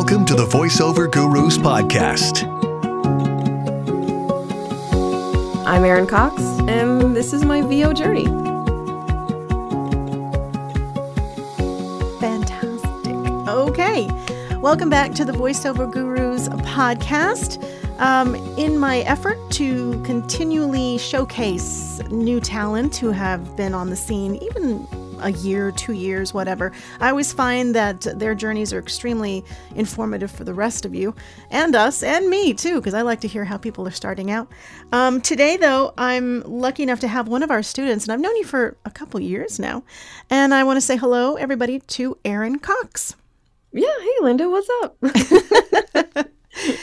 Welcome to the VoiceOver Gurus podcast. I'm Erin Cox, and this is my VO journey. Fantastic. Okay. Welcome back to the VoiceOver Gurus podcast. Um, in my effort to continually showcase new talent who have been on the scene, even a year, two years, whatever, I always find that their journeys are extremely informative for the rest of you and us and me too, because I like to hear how people are starting out. Um, today, though, I'm lucky enough to have one of our students, and I've known you for a couple years now, and I want to say hello, everybody, to Erin Cox. Yeah, hey Linda, what's up?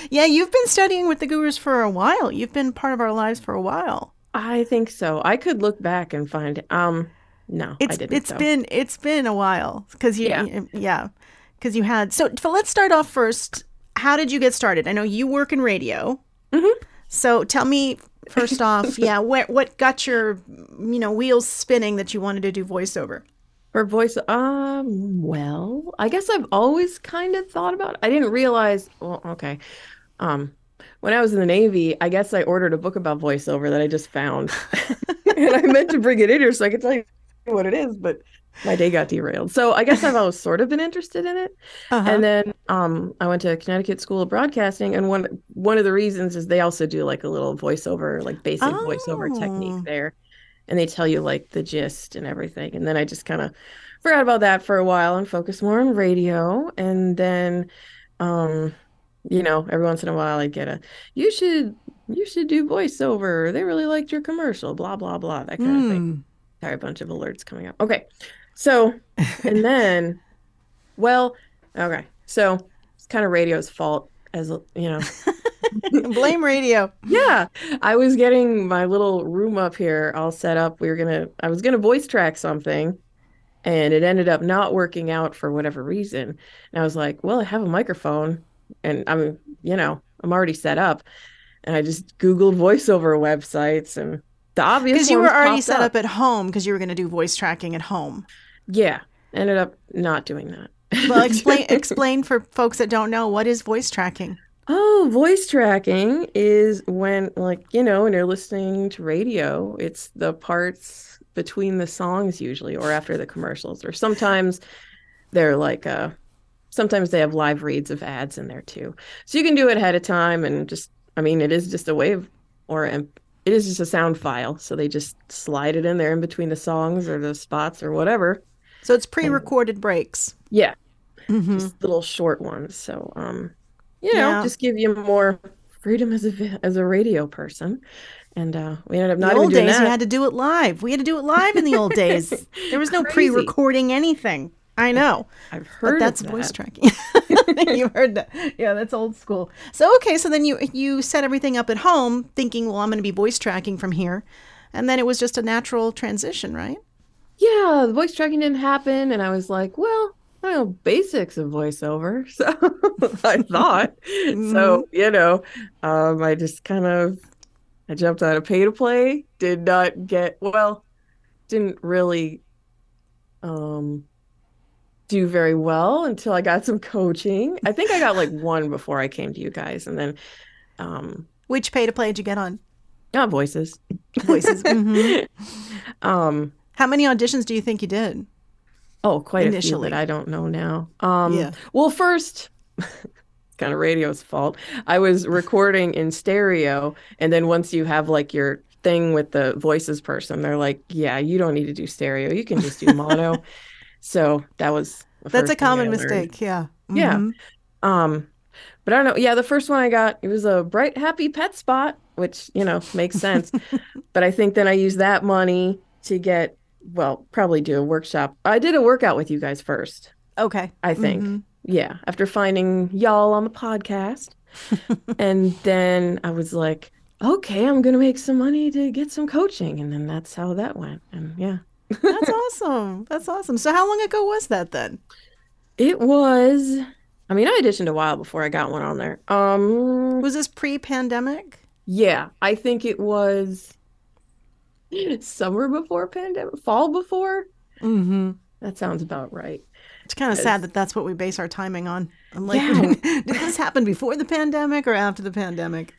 yeah, you've been studying with the gurus for a while. You've been part of our lives for a while. I think so. I could look back and find um no, it's, I didn't. It's so. been it's been a while because you Yeah. yeah because you had so, so let's start off first. How did you get started? I know you work in radio, Mm-hmm. so tell me first off, yeah, what what got your you know wheels spinning that you wanted to do voiceover? For voice, um, well, I guess I've always kind of thought about it. I didn't realize, well, okay. Um, when I was in the Navy, I guess I ordered a book about voiceover that I just found. and I meant to bring it in here so I could tell you what it is, but my day got derailed. So I guess I've always sort of been interested in it. Uh-huh. And then um, I went to Connecticut School of Broadcasting, and one one of the reasons is they also do like a little voiceover, like basic voiceover Oh. technique there, and they tell you like the gist and everything. And then I just kind of forgot about that for a while and focused more on radio. And then, um, you know, every once in a while I get a you should you should do voiceover. They really liked your commercial, blah blah blah, that kind of thing Mm. entire bunch of alerts coming up. Okay. So, and then, well, okay. So it's kind of radio's fault as, you know, Blame radio. yeah, I was getting my little room up here all set up. We were going to, I was going to voice track something and it ended up not working out for whatever reason. And I was like, well, I have a microphone and I'm, you know, I'm already set up. And I just Googled voiceover websites and the obvious Because you were already set up at home because you were going to do voice tracking at home. Yeah, ended up not doing that. Well, explain explain for folks that don't know what is voice tracking. Oh, voice tracking is when, like, you know, when you're listening to radio, it's the parts between the songs usually, or after the commercials, or sometimes they're like, uh, sometimes they have live reads of ads in there too. So you can do it ahead of time and just, I mean, it is just a wave or a, it is just a sound file. So they just slide it in there in between the songs or the spots or whatever. So it's pre-recorded breaks. Yeah, Mm-hmm. just little short ones. So, um, you know, Yeah. just give you more freedom as a as a radio person. And uh, we ended up In not the old days, that. you had to do it live. We had to do it live in the old days. There was no Crazy. pre-recording anything. I know, I've but heard that's of voice that. tracking. you heard that? Yeah, that's old school. So okay, so then you you set everything up at home, thinking, well, I'm going to be voice tracking from here, and then it was just a natural transition, right? Yeah, the voice tracking didn't happen, and I was like, well, I know basics of voiceover, so I thought. Mm-hmm. So you know, um, I just kind of I jumped on a pay to play. Did not get well. Didn't really um do very well until I got some coaching. I think I got like one before I came to you guys, and then um, Which pay to play did you get on? got voices. Voices. Mhm. Um, How many auditions do you think you did? Oh, quite Initially. a few that I don't know now. Um, Yeah. Well, first, kind of radio's fault. I was recording in stereo, and then once you have like your thing with the voices person, they're like, "Yeah, you don't need to do stereo. You can just do mono." So that was That's a first thing I common mistake. Yeah. Yeah. Mhm. Um, but I don't know. Yeah, the first one I got, it was a bright, happy pet spot, which, you know, makes sense. but I think then I used that money to get, well, probably do a workshop. I did a workout with you guys first, Okay. I think. Mhm. Yeah, after finding y'all on the podcast. and then I was like, okay, I'm going to make some money to get some coaching. And then that's how that went. And yeah, That's awesome. That's awesome. So how long ago was that then? it was, I mean, I auditioned a while before I got one on there. Um, Was this pre-pandemic? Yeah, I think it was summer before pandemic, fall before. Mm-hmm. That sounds about right. It's kind of sad that that's what we base our timing on. I'm like, Yeah. did this happen before the pandemic or after the pandemic?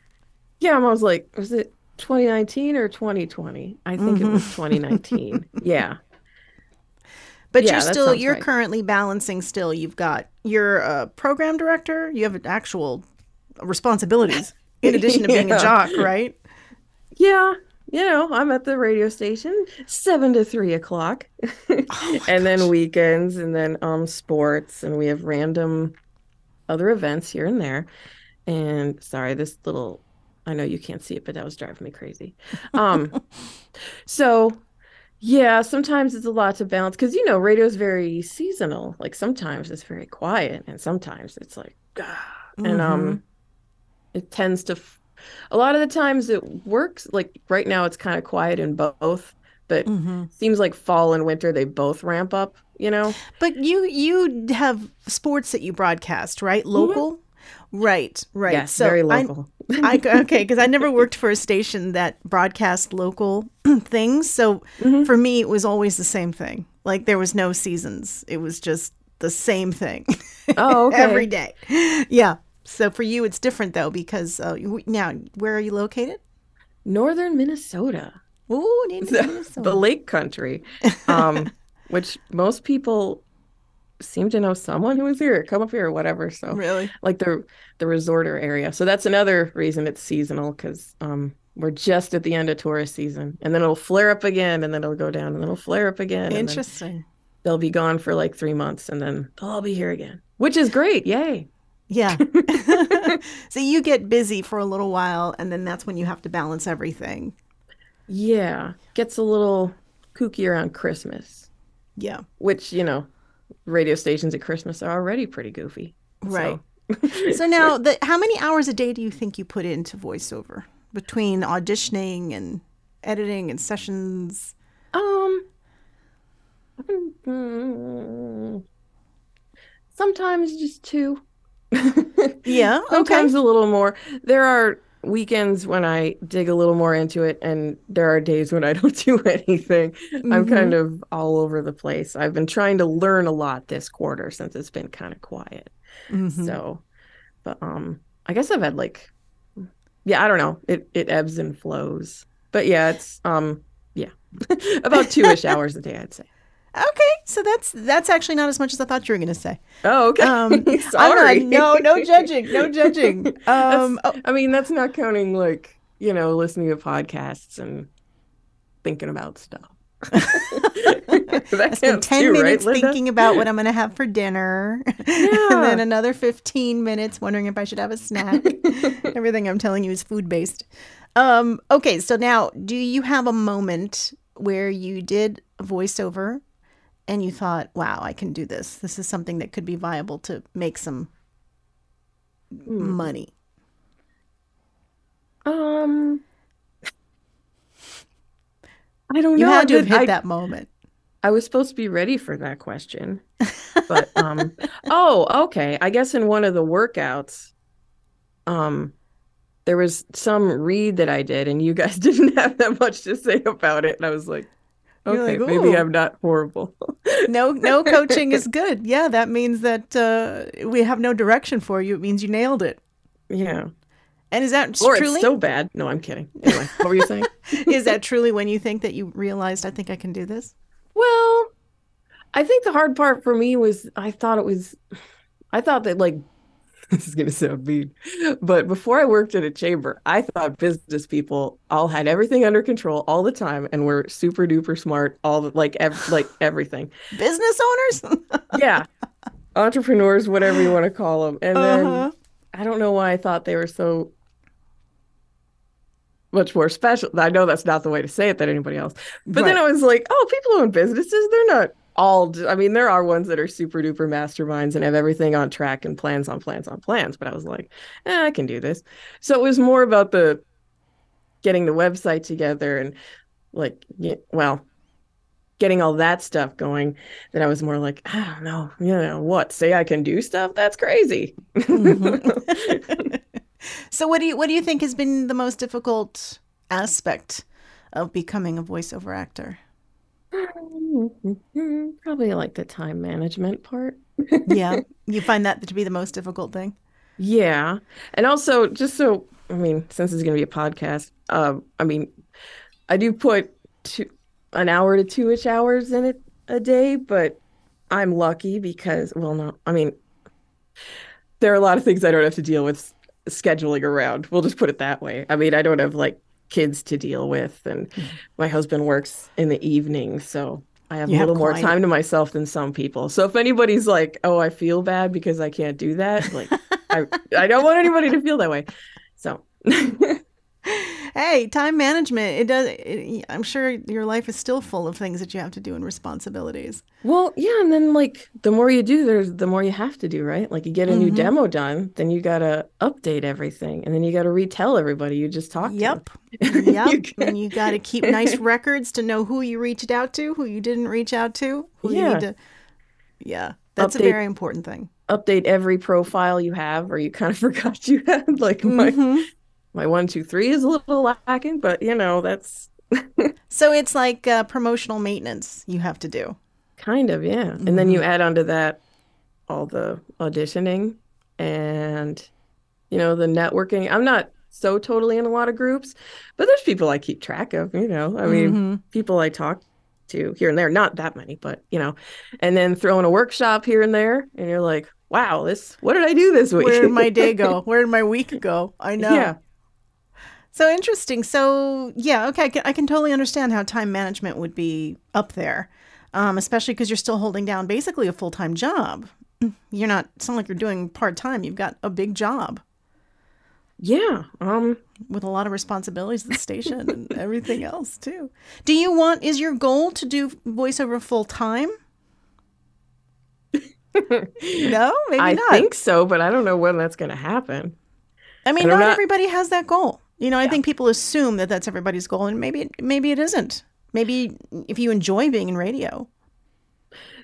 Yeah, I was like, was it 2019 or 2020? I think it was 2019. Yeah. But Yeah, you're still you're right. currently balancing. Still, you've got your uh, program director. You have actual responsibilities in addition to being a jock, right? Yeah. You know, I'm at the radio station seven to three o'clock, Oh and then weekends, and then um sports, and we have random other events here and there. And sorry, this little, I know you can't see it, but that was driving me crazy. Um, so yeah, sometimes it's a lot to balance because you know radio's very seasonal. Like sometimes it's very quiet, and sometimes it's like, ah, and um, it tends to. F- a lot of the times it works. Like right now, it's kind of quiet in both, but Mm-hmm. seems like fall and winter they both ramp up. You know, But you you have sports that you broadcast, right? Local, right? Right. yes, so very I- local. I, okay, because I never worked for a station that broadcast local things. So Mm-hmm. for me, it was always the same thing. Like there was no seasons. It was just the same thing oh, okay. every day. Yeah. So for you, it's different though because uh, now where are you located? Northern Minnesota. Ooh, near the, Minnesota. the lake country um which most people seem to know someone who is here come up here or whatever so really? like the the resorter area so that's another reason it's seasonal because um we're just at the end of tourist season and then it'll flare up again and then it'll go down and then it'll flare up again Interesting. they'll be gone for like three months and then they'll all be here again which is great yay Yeah. so you get busy for a little while, and then that's when you have to balance everything. yeah gets a little kooky around christmas Yeah. which you know radio stations at christmas are already pretty goofy Right. So- So now, the, how many hours a day do you think you put into voiceover between auditioning and editing and sessions? Um, mm, sometimes just two. Yeah. Sometimes a little more. There are weekends when I dig a little more into it, and there are days when I don't do anything. I'm kind of all over the place. I've been trying to learn a lot this quarter since it's been kind of quiet. Mhm. So, but um, I guess I've had like, yeah, I don't know. It it ebbs and flows. But yeah, it's um, yeah, about two-ish hours a day, I'd say. Okay, so that's that's actually not as much as I thought you were going to say. Oh, okay. Um, not- Sorry. no, no judging, no judging. Um, oh, I mean, that's not counting like you know listening to podcasts and thinking about stuff. that I spend 10 too, minutes Linda? thinking about what I'm going to have for dinner. and then another 15 minutes wondering if I should have a snack. Everything I'm telling you is food based. Um, okay, so now do you have a moment where you did voiceover and you thought, wow, I can do this? This is something that could be viable to make some Hmm. money. Um, I don't You know. You had to have hit I, that moment. I was supposed to be ready for that question, but um, oh, okay. I guess in one of the workouts, um, there was some read that I did, and you guys didn't have that much to say about it, and I was like, okay, like, maybe I'm not horrible. No, no coaching is good. Yeah, that means that uh, we have no direction for you. It means you nailed it. yeah, And is that or truly it's so bad. No, I'm kidding. Anyway, what were you saying? is that truly when you think that you realized I think I can do this? Well, I think the hard part for me was I thought it was, I thought that like, this is gonna sound mean, but before I worked at a chamber, I thought business people all had everything under control all the time and were super duper smart, all the, like ev- like everything. Business owners? Yeah, entrepreneurs, whatever you want to call them, and then Uh-huh. I don't know why I thought they were so much more special. I know that's not the way to say it than anybody else. But then I was like, oh, people who own businesses, they're not all, I mean, there are ones that are super duper masterminds and have everything on track and plans on plans on plans. But I was like, eh, I can do this. So it was more about the getting the website together and like, well, getting all that stuff going. Then I was more like, I don't know, you know, what? Say I can do stuff? That's crazy. so what do you what do you think has been the most difficult aspect of becoming a voiceover actor? Probably like the time management part. yeah. You find that to be the most difficult thing? Yeah. And also, just so, I mean, since it's going to be a podcast, um, I mean, I do put two, an hour to two ish hours in it a day, but I'm lucky because, well, no, I mean, there are a lot of things I don't have to deal with scheduling around. We'll just put it that way. I mean, I don't have like kids to deal with, and my husband works in the evening, so I have you a little have more time to myself than some people. So if anybody's like, "Oh, I feel bad because I can't do that," like I I don't want anybody to feel that way. So hey, time management. It does. It, I'm sure your life is still full of things that you have to do and responsibilities. Well, yeah, and then like the more you do, there's the more you have to do, right? Like you get a mm-hmm. new demo done, then you gotta update everything, and then you gotta retell everybody you just talked yep. to. Yep. you and you gotta keep nice records to know who you reached out to, who you didn't reach out to, who yeah. you need to. Yeah, that's update, a very important thing. Update every profile you have, or you kind of forgot you had. Like my mm-hmm my one two three is a little lacking but you know that's so it's like uh, promotional maintenance you have to do. Kind of yeah. Mm-hmm. and then you mm-hmm. add onto that all the auditioning and you know the networking. I'm not so totally in a lot of groups but there's people i keep track of you know. I mean mm-hmm. people i talk to here and there not that many but you know. And then throwing a workshop here and there and you're like wow this what did i do this week? Where did my day go? Where did my week go? I know. Yeah so interesting. So yeah, okay, I can, I can totally understand how time management would be up there, um, especially because you're still holding down basically a full time job. You're not. It's not like you're doing part time. You've got a big job. Yeah. Um. With a lot of responsibilities at the station and everything else too. Do you want? Is your goal to do voiceover full time? no, maybe I not. I think so, but I don't know when that's going to happen. I mean, not, not everybody has that goal. You know, I yeah. think people assume that that's everybody's goal, and maybe maybe it isn't. Maybe if you enjoy being in radio.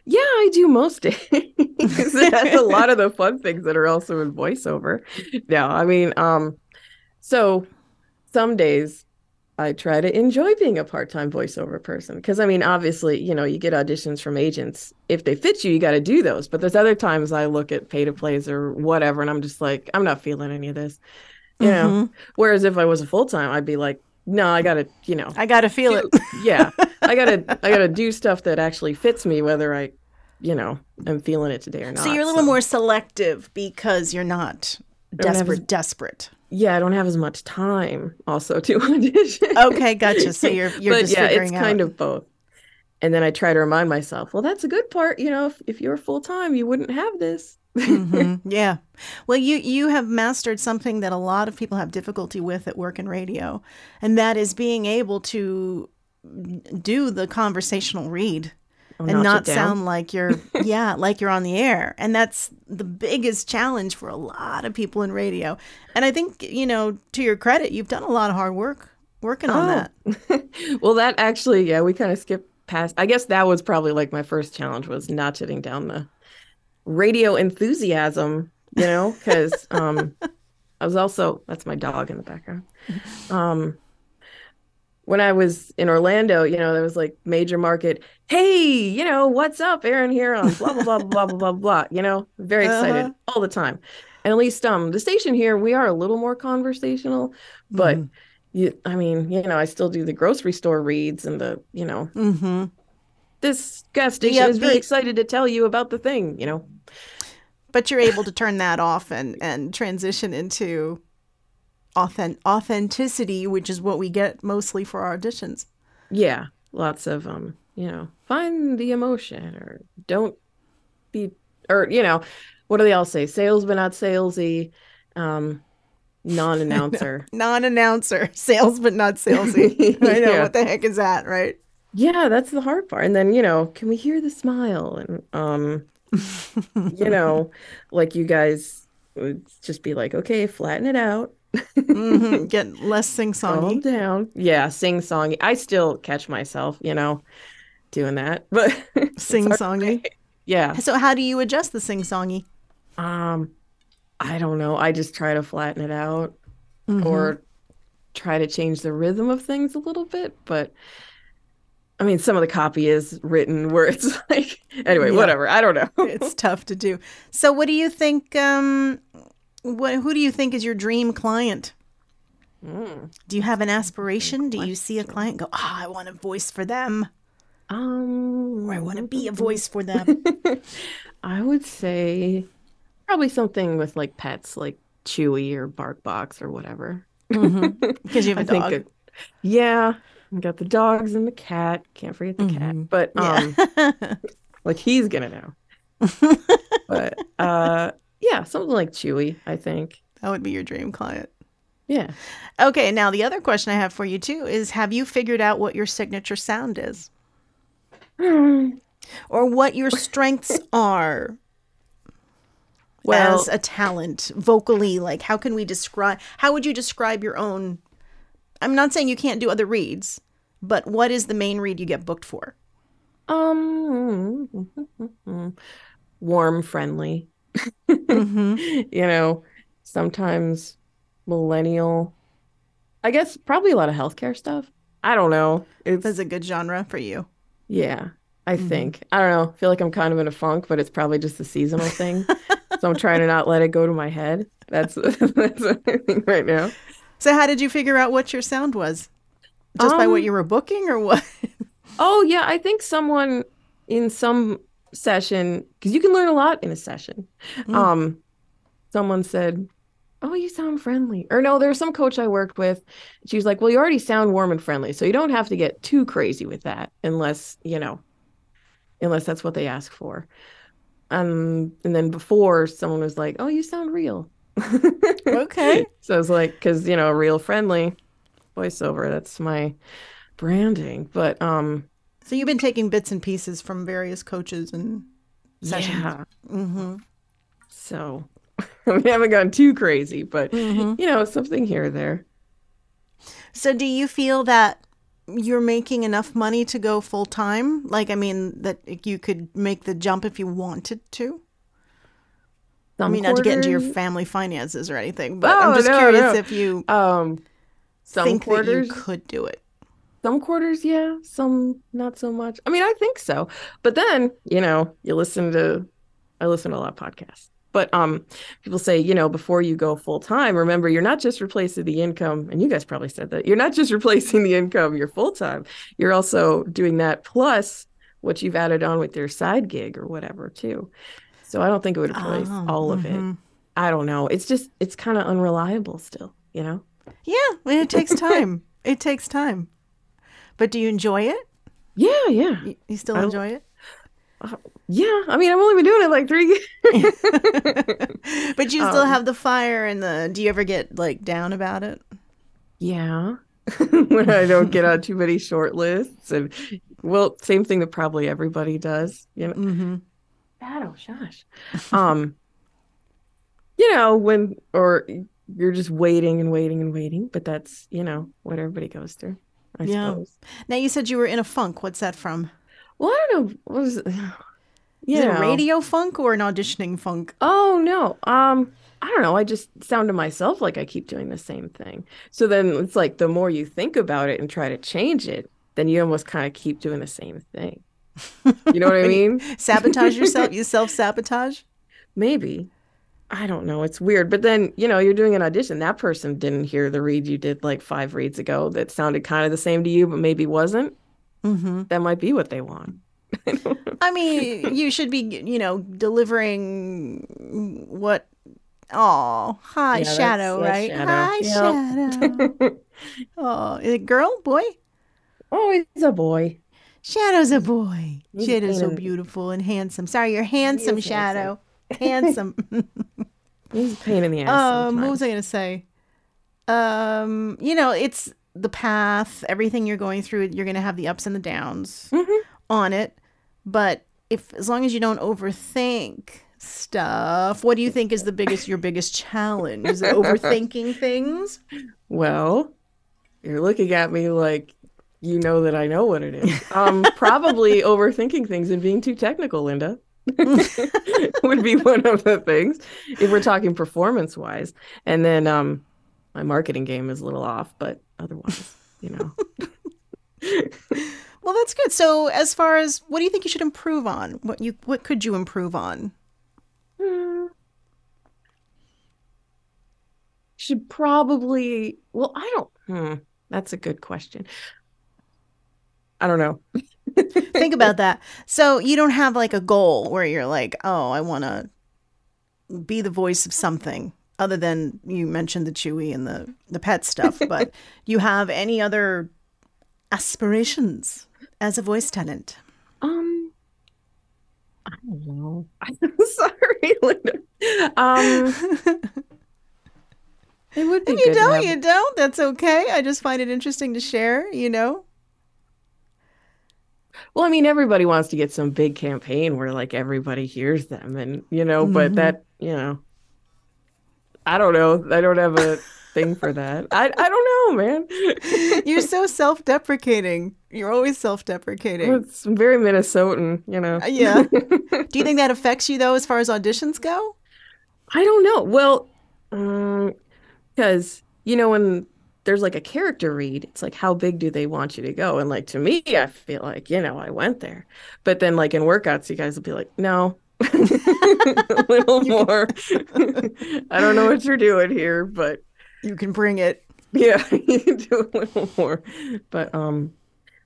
Yeah, I do most days. that's a lot of the fun things that are also in voiceover. No, I mean, um, so some days I try to enjoy being a part-time voiceover person because I mean, obviously, you know, you get auditions from agents. If they fit you, you got to do those. But there's other times I look at pay to plays or whatever, and I'm just like, I'm not feeling any of this you mm-hmm. know whereas if i was a full-time i'd be like no i gotta you know. I gotta feel do, it. Yeah. I gotta i gotta do stuff that actually fits me whether i you know i'm feeling it today or not so you're a little so. more selective because you're not desperate as, desperate. Yeah i don't have as much time also to audition. Okay gotcha. So you're you're but just yeah it's out. kind of both. And then i try to remind myself well that's a good part you know if, if you're full-time you wouldn't have this mm-hmm. Yeah. Well, you you have mastered something that a lot of people have difficulty with at work in radio, and that is being able to do the conversational read oh, and not sound like you're yeah like you're on the air and that's the biggest challenge for a lot of people in radio and i think you know to your credit you've done a lot of hard work working on oh. that well that actually yeah we kind of skipped past i guess that was probably like my first challenge was not sitting down the radio enthusiasm, you know, because um, I was also that's my dog in the background. Um, when I was in Orlando, you know, there was like major market. Hey, you know, what's up, Erin here on blah blah blah blah blah blah blah. You know, very excited uh-huh. all the time. And at least um the station here, we are a little more conversational, but mm. you, I mean, you know, I still do the grocery store reads and the, you know, mm-hmm. This gas station yep, is really excited to tell you about the thing, you know but you're able to turn that off and and transition into authentic authenticity, which is what we get mostly for our auditions. Yeah, lots of um, you know, find the emotion or don't be or you know, what do they all say? Sales but not salesy. Um, non-announcer. non-announcer, sales but not salesy. I know yeah. what the heck is that, right? Yeah, that's the hard part. And then, you know, can we hear the smile and um you know, like you guys would just be like, okay, flatten it out. mm-hmm. Get less sing. Calm down. Yeah, sing songy. I still catch myself, you know, doing that, but sing songy. Yeah. So how do you adjust the sing songy? Um, I don't know. I just try to flatten it out, mm-hmm. or try to change the rhythm of things a little bit. But I mean, some of the copy is written where it's like, anyway, Yeah. whatever. I don't know. it's tough to do. So, what do you think? Um, what who do you think is your dream client? Mm. Do you have an aspiration? Do you see a client go, "Ah, I want a voice for them," Um, or "I want to be a voice for them"? I would say probably something with like pets, like Chewy or BarkBox or whatever. Because you have a I dog. think, it, yeah, we got the dogs and the cat. Can't forget the cat, but um, like he's gonna know. but uh, yeah, something like Chewy. I think. that would be your dream client. Yeah. Okay, now the other question I have for you too is: Have you figured out what your signature sound is, or what your strengths are? Well, as a talent vocally like how can we describe how would you describe your own i'm not saying you can't do other reads but what is the main read you get booked for um, warm, friendly. Mm-hmm. you know, sometimes millennial. I guess probably a lot of healthcare stuff. I don't know. It's that's a good genre for you yeah, I Mhm. think. I don't know. I feel like I'm kind of in a funk, but it's probably just a seasonal thing. so I'm trying to not let it go to my head. That's that's what I think right now. so how did you figure out what your sound was just by what Um, you were booking or what Oh yeah, I think someone in some session because you can learn a lot in a session. Mm. Um, someone said, "Oh, you sound friendly," or no, there was some coach I worked with. She was like, "Well, you already sound warm and friendly, so you don't have to get too crazy with that, unless you know, unless that's what they ask for." Um, and then before, someone was like, "Oh, you sound real." Okay. So I was like, because you know, real friendly voiceover. That's my branding, but um. so you've been taking bits and pieces from various coaches and sessions Yeah. mm-hmm. So we haven't gone too crazy, but Mhm. you know, something here or there. so do you feel that you're making enough money to go full time like i mean that you could make the jump if you wanted to I Some mean, not to get into your family finances or anything, but I'm Oh, just no, curious no. if you um some think quarters that you could do it. some quarters, yeah, some not so much. I mean, I think so. But then, you know, you listen to I listen to a lot of podcasts. But um people say, you know, before you go full time, remember you're not just replacing the income, and you guys probably said that. You're not just replacing the income, you're full time. You're also doing that plus what you've added on with your side gig or whatever too. So I don't think it would replace Oh, all of it. mhm. I don't know. It's just it's kind of unreliable still, you know? Yeah, it takes time. it takes time. But do you enjoy it? Yeah, yeah. You, you still I- enjoy it? Yeah. I mean, I've only been doing it like three years. but you still Um, have the fire and the. Do you ever get like down about it? Yeah. when I don't get on too many short lists. And well, same thing that probably everybody does, you know. Mm-hmm. Battle, shush. Um, you know, when or you're just waiting and waiting and waiting, but that's, you know, what everybody goes through, I Yeah. suppose. Now you said you were in a funk. What's that from? Well, I don't know. What was it? You Is it a radio funk or an auditioning funk? Oh no. Um, I don't know. I just sound to myself like I keep doing the same thing. So then it's like the more you think about it and try to change it, then you almost kind of keep doing the same thing. You know what I mean? Sabotage yourself? you self sabotage? Maybe. I don't know. It's weird. But then, you know, you're doing an audition. That person didn't hear the read you did like five reads ago that sounded kind of the same to you, but maybe wasn't. Mm-hmm. That might be what they want. I mean, you should be, you know, delivering what. Oh, hi, Yeah, Shadow, that's right? Shadow. Hi, Yep. Shadow. oh, is it girl, boy? oh, he's a boy. Shadow's a boy. Shadow's so beautiful and handsome. Sorry, you're handsome, Shadow. Handsome. He's a pain in the ass. um, what was. I gonna say? Um, you know, it's the path. Everything you're going through, you're gonna have the ups and the downs Mhm. on it. But if as long as you don't overthink stuff, what do you think is the biggest your biggest challenge? Is it overthinking things? Well, you're looking at me like you know that I know what it is. Um, probably overthinking things and being too technical, Linda. would be one of the things if we're talking performance wise. And then um my marketing game is a little off, but otherwise, you know. Well, that's good. So, as far as what do you think you should improve on? What you what could you improve on? Hmm. Should probably. Well, I don't. Hmm. That's a good question. I don't know. Think about that. So, you don't have like a goal where you're like, "Oh, I want to be the voice of something." Other than you mentioned the Chewy and the the pet stuff, but you have any other aspirations as a voice tenant? Um, I don't know. I'm sorry, Linda. Um, it would be If you don't, have- you don't. That's okay. I just find it interesting to share, you know? Well, I mean, everybody wants to get some big campaign where like everybody hears them, and you know, but Mhm. that you know, I don't know. I don't have a thing for that. I I don't know, man. You're so self deprecating. You're always self deprecating. It's very Minnesotan, you know. Uh, yeah. Do you think that affects you, though, as far as auditions go? I don't know. Well, because you know when there's like a character read, it's like how big do they want you to go? And like to me, I feel like you know I went there, but then like in workouts, you guys will be like, no, a little more. I don't know what you're doing here, but You can bring it. yeah, you can do a little more. But um,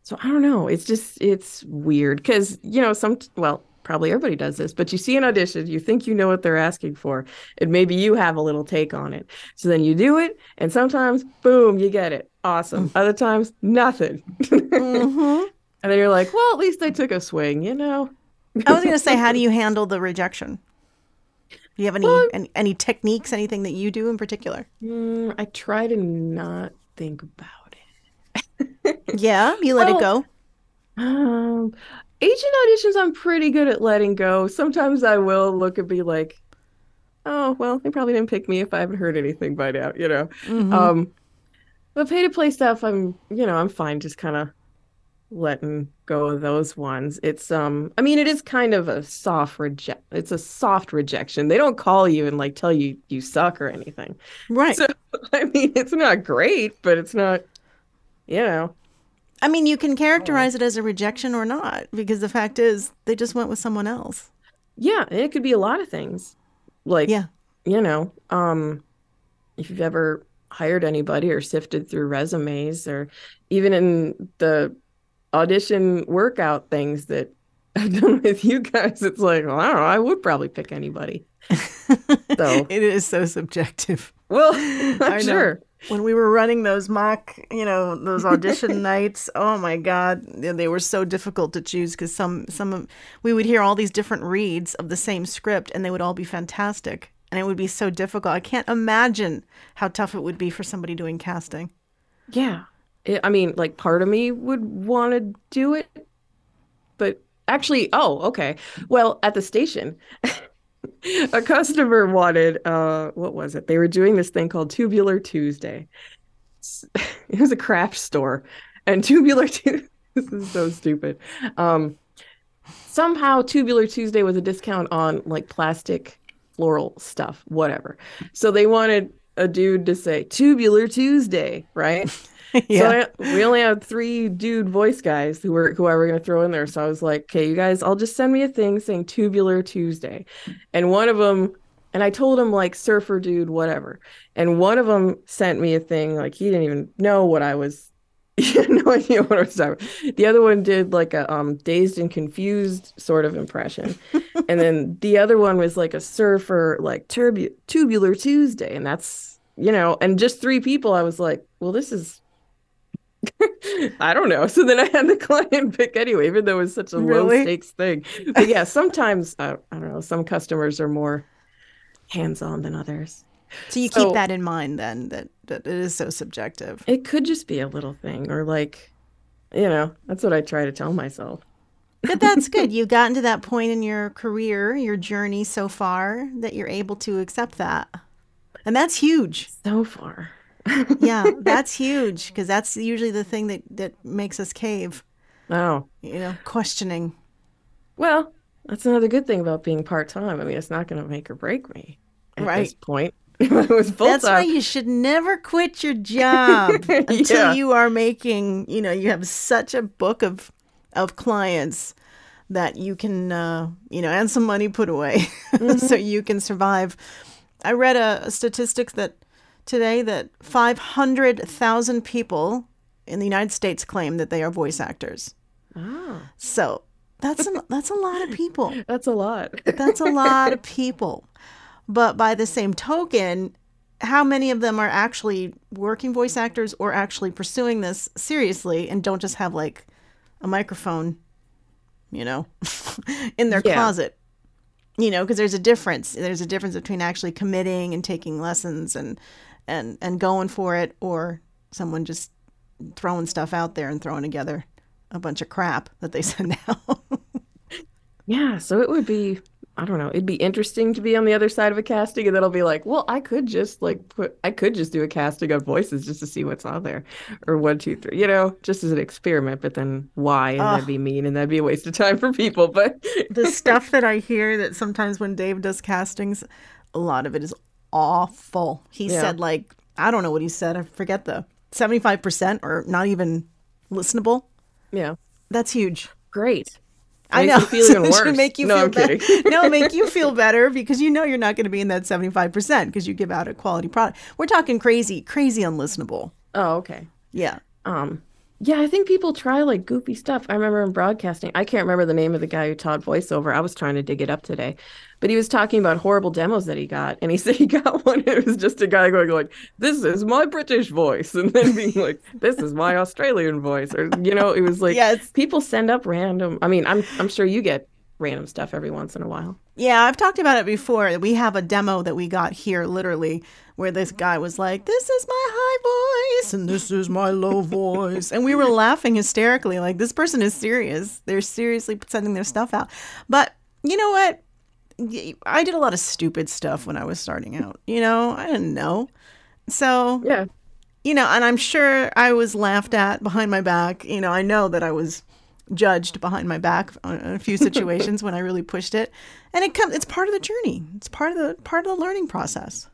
so I don't know. It's just it's weird because you know some well probably everybody does this, but you see an audition, you think you know what they're asking for, and maybe you have a little take on it. So then you do it, and sometimes boom, you get it. Awesome. Other times nothing. hmm And then you're like, well, at least I took a swing, you know. I was going to say, how do you handle the rejection? Do you have any, Well, any any techniques, anything that you do in particular? Mm, I try to not think about it. Yeah, you let it go. Um, agent auditions, I'm pretty good at letting go. Sometimes I will look and be like, oh, well, they probably didn't pick me if I haven't heard anything by now, you know. Mhm. Um, but pay to play stuff, I'm, you know, I'm fine just kind of letting go of those ones. It's, um, I mean, it is kind of a soft reject. It's a soft rejection. They don't call you and like tell you you suck or anything. right. So, I mean, it's not great, but it's not, you know. I mean, you can characterize it as a rejection or not, because the fact is, they just went with someone else. Yeah, and it could be a lot of things. Like, Yeah. you know, um, if you've ever hired anybody or sifted through resumes or even in the audition workout things that I've done with you guys, it's like, well, I don't know, I would probably pick anybody. So, It is so subjective. well, I'm know. sure. When we were running those mock, you know, those audition nights, oh my God, they were so difficult to choose because some, some of, we would hear all these different reads of the same script and they would all be fantastic. And it would be so difficult. I can't imagine how tough it would be for somebody doing casting. Yeah. It, I mean, like part of me would want to do it, but actually, oh, okay. Well, at the station, a customer wanted, uh, what was it? They were doing this thing called Tubular Tuesday. It was a craft store, and Tubular Tuesday, this is so stupid. Um, somehow Tubular Tuesday was a discount on like plastic floral stuff, whatever. So they wanted a dude to say Tubular Tuesday, right? yeah. So I, we only had three dude voice guys who were who I were gonna throw in there. So I was like, okay, you guys, I'll just send me a thing saying Tubular Tuesday, and one of them, and I told him like surfer dude, whatever, and one of them sent me a thing like he didn't even know what I was. He had no idea what I was talking. about. The other one did like a um dazed and confused sort of impression, and then the other one was like a surfer like turbu- tubular Tuesday, and that's you know, and just three people. I was like, well, this is I don't know. So then I had the client pick anyway, even though it was such a low stakes thing. But yeah, sometimes uh, I don't know. Some customers are more hands on than others. So you So- keep that in mind then that, that it is so subjective. It could just be a little thing, or like, you know, that's what I try to tell myself. But that's good. You've gotten to that point in your career, your journey so far, that you're able to accept that. And that's huge. So far, Yeah, that's huge because that's usually the thing that, that makes us cave, oh you know, questioning. well, that's another good thing about being part time. I mean, it's not going to make or break me at this Right. point. If I was full That's why you should never quit your job until Yeah. you are making, you know, you have such a book of of clients that you can, uh, you know, and some money put away so you can survive. I read a, a statistic that today that 500,000 people in the United States claim that they are voice actors. Oh, So that's a, that's a lot of people. that's a lot. That's a lot of people. But by the same token, how many of them are actually working voice actors or actually pursuing this seriously and don't just have like a microphone, you know, in their Yeah. closet? You know, because there's a difference. There's a difference between actually committing and taking lessons and and and going for it or someone just throwing stuff out there and throwing together a bunch of crap that they send out. Yeah, so it would be, I don't know, it'd be interesting to be on the other side of a casting, and then I'll be like, well, I could just like put, I could just do a casting of voices just to see what's on there, or one, two, three, you know, just as an experiment. But then why? And that'd be mean, and that'd be a waste of time for people. But the stuff that I hear that sometimes when Dave does castings, a lot of it is awful. He Yeah. said like I don't know what he said. I forget the seventy five percent or not even listenable. yeah, That's huge. great. I know. me feel even It should worse. make you No, feel I'm better. kidding. no, make you feel better because you know you're not going to be in that seventy five percent because you give out a quality product. We're talking crazy, crazy unlistenable. Oh, okay. Yeah. Um, yeah, I think people try like goofy stuff. I remember in broadcasting, I can't remember the name of the guy who taught voiceover. I was trying to dig it up today, but he was talking about horrible demos that he got, and he said he got one. It was just a guy going like, "This is my British voice," and then being like, "This is my Australian voice," or you know, it was like, Yeah, people send up random. I mean, I'm I'm sure you get random stuff every once in a while. Yeah, I've talked about it before. We have a demo that we got here, literally, where this guy was like, "This is my high voice and this is my low voice," and we were laughing hysterically, like this person is serious. They're seriously sending their stuff out. But you know what? I did a lot of stupid stuff when I was starting out. You know, I didn't know, so Yeah, you know, and I'm sure I was laughed at behind my back. You know, I know that I was judged behind my back on a few situations when I really pushed it. And it comes it's part of the journey. It's part of the part of the learning process.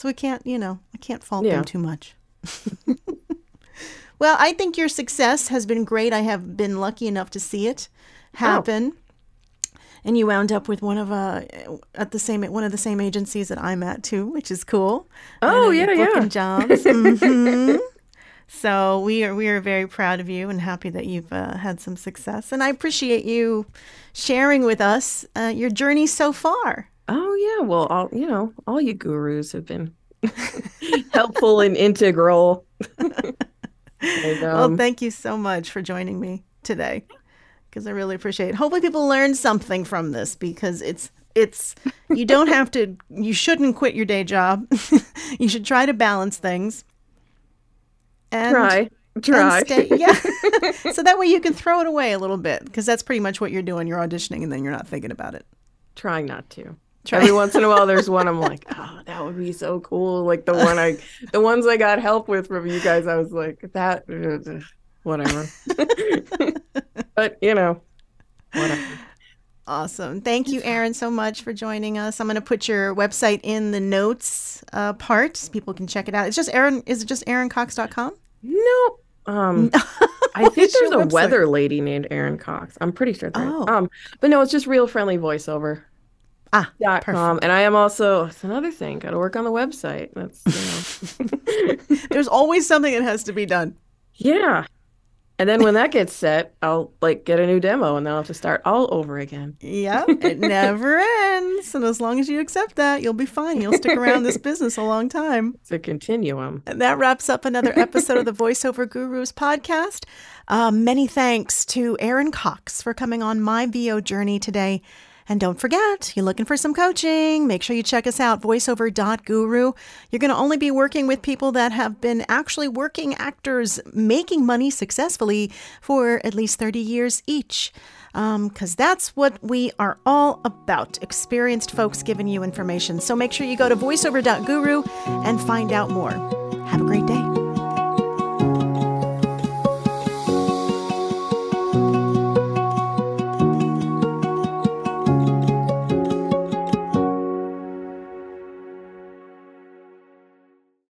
So we can't, you know, I can't fault Yeah. them too much. well, I think your success has been great. I have been lucky enough to see it happen. And you wound up with one of uh at the same one of the same agencies that I'm at too, which is cool. Oh, yeah, yeah. jobs. Mhm. So we are we are very proud of you and happy that you've uh, had some success. And I appreciate you sharing with us uh, your journey so far. Oh yeah, well, all you know, all you gurus have been helpful and integral. And, well, um, thank you so much for joining me today because I really appreciate it. Hopefully, people learn something from this because it's it's you don't have to you shouldn't quit your day job. you should try to balance things. And try, try. stay- yeah. so that way you can throw it away a little bit because that's pretty much what you're doing. You're auditioning and then you're not thinking about it. Trying not to. Try- Every once in a while, there's one I'm like, oh, that would be so cool. Like the one I, the ones I got help with from you guys, I was like, that, uh, whatever. but you know, whatever. Awesome. Thank you, Erin, so much for joining us. I'm going to put your website in the notes uh, part. so People can check it out. It's just Erin. Is it just ErinCox.com? Nope. Um, I think there's a website? weather lady named Erin Cox. I'm pretty sure. That. Oh. Um, but no, it's just real friendly voiceover. Ah, dot perfect. com. And I am also it's another thing. Got to work on the website. That's you know. There's always something that has to be done. yeah. And then when that gets set, I'll like get a new demo, and then I'll have to start all over again. Yep. it never ends. And as long as you accept that, you'll be fine. You'll stick around this business a long time. It's a continuum. And that wraps up another episode of the Voiceover Gurus podcast. Uh, many thanks to Erin Cox for coming on my VO journey today. And don't forget, you're looking for some coaching, make sure you check us out, voiceover.guru. You're going to only be working with people that have been actually working actors making money successfully for at least 30 years each. Um, because that's what we are all about experienced folks giving you information. So make sure you go to voiceover.guru and find out more. Have a great day.